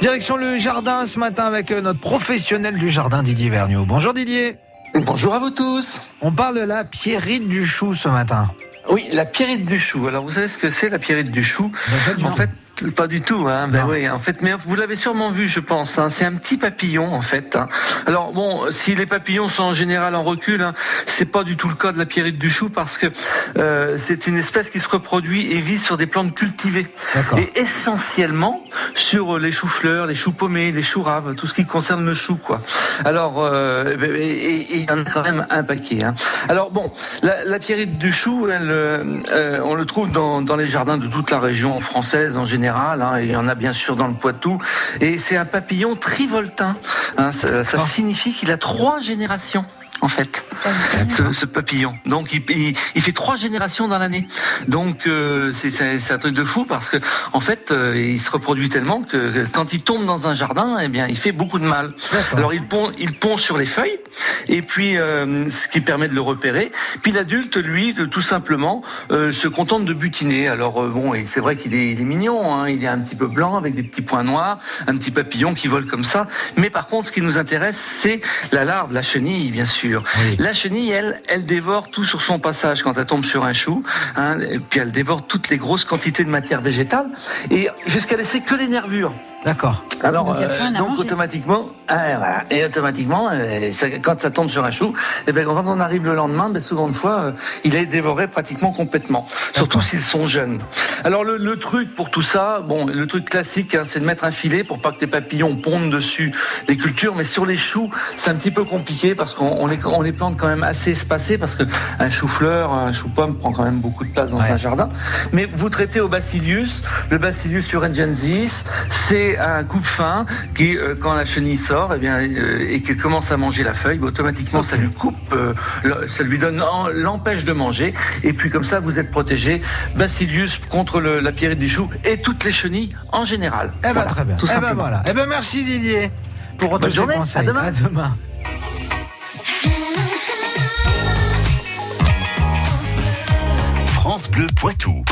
Direction le jardin ce matin avec euh, notre professionnel du jardin Didier Vergniaud. Bonjour Didier. Bonjour à vous tous. On parle de la pierrite du chou ce matin. Oui, la pierrite du chou. Alors vous savez ce que c'est la pierrite du chou? En fait, pas du tout, hein. Ben oui, en fait, mais vous l'avez sûrement vu, je pense. Hein. C'est un petit papillon, en fait. hein. Alors bon, si les papillons sont en général en recul, hein, c'est pas du tout le cas de la pierrite du chou parce que euh, c'est une espèce qui se reproduit et vit sur des plantes cultivées et essentiellement sur les choux-fleurs, les choux paumés, les choux raves, tout ce qui concerne le chou, quoi. Alors, euh, et- et et il y en a quand même un paquet. Hein. Alors bon, la, la pierrite du chou, elle, euh, euh, on le trouve dans, dans les jardins de toute la région française en général. Hein, il y en a bien sûr dans le Poitou. Et c'est un papillon trivoltin. Hein, ça, ça Ah. signifie qu'il a trois générations. En fait, ce, ce papillon. Donc, il, il- il fait trois générations dans l'année. Donc, euh, c'est un truc de fou parce que, en fait, euh, il se reproduit tellement que, quand il tombe dans un jardin, eh bien, il fait beaucoup de mal. Alors, il pond, il pond sur les feuilles, et puis, euh, ce qui permet de le repérer. Puis l'adulte, lui, de- tout simplement, se contente de butiner. Alors, bon, et c'est vrai qu'il est, il est mignon. Hein, il est un petit peu blanc avec des petits points noirs, un petit papillon qui vole comme ça. Mais par contre, ce qui nous intéresse, c'est la larve, la chenille, bien sûr. Oui. La chenille, elle, elle dévore tout sur son passage quand elle tombe sur un chou. Hein, et puis elle dévore toutes les grosses quantités de matière végétale et jusqu'à laisser que les nervures. D'accord. Alors, à donc automatiquement, ah, voilà. et automatiquement, euh, ça- quand ça tombe sur un chou, et ben, quand on arrive le lendemain, ben, souvent de fois, euh, il est dévoré pratiquement complètement. Surtout s'ils sont jeunes. Alors le, le truc pour tout ça, bon, le truc classique, hein, c'est de mettre un filet pour pas que les papillons pondent dessus les cultures, mais sur les choux, c'est un petit peu compliqué parce qu'on on les, on les plante quand même assez espacés parce que un chou-fleur, un chou-pomme prend quand même beaucoup de place dans Ouais. un jardin. Mais vous traitez au bacillus, le bacillus urengensis, c'est un coupe-fin qui, euh, quand la chenille sort, eh bien, euh, et qu'elle commence à manger la feuille, bah, automatiquement ça lui coupe, euh, ça lui donne, l'empêche de manger, et puis comme ça vous êtes protégé. Bacillus contre le- la pierrite du chou et toutes les chenilles en général. Eh ben Voilà, très bien. Tout eh ben voilà. Eh ben merci Didier pour tous ces journée. À demain. À demain. France Bleu Poitou.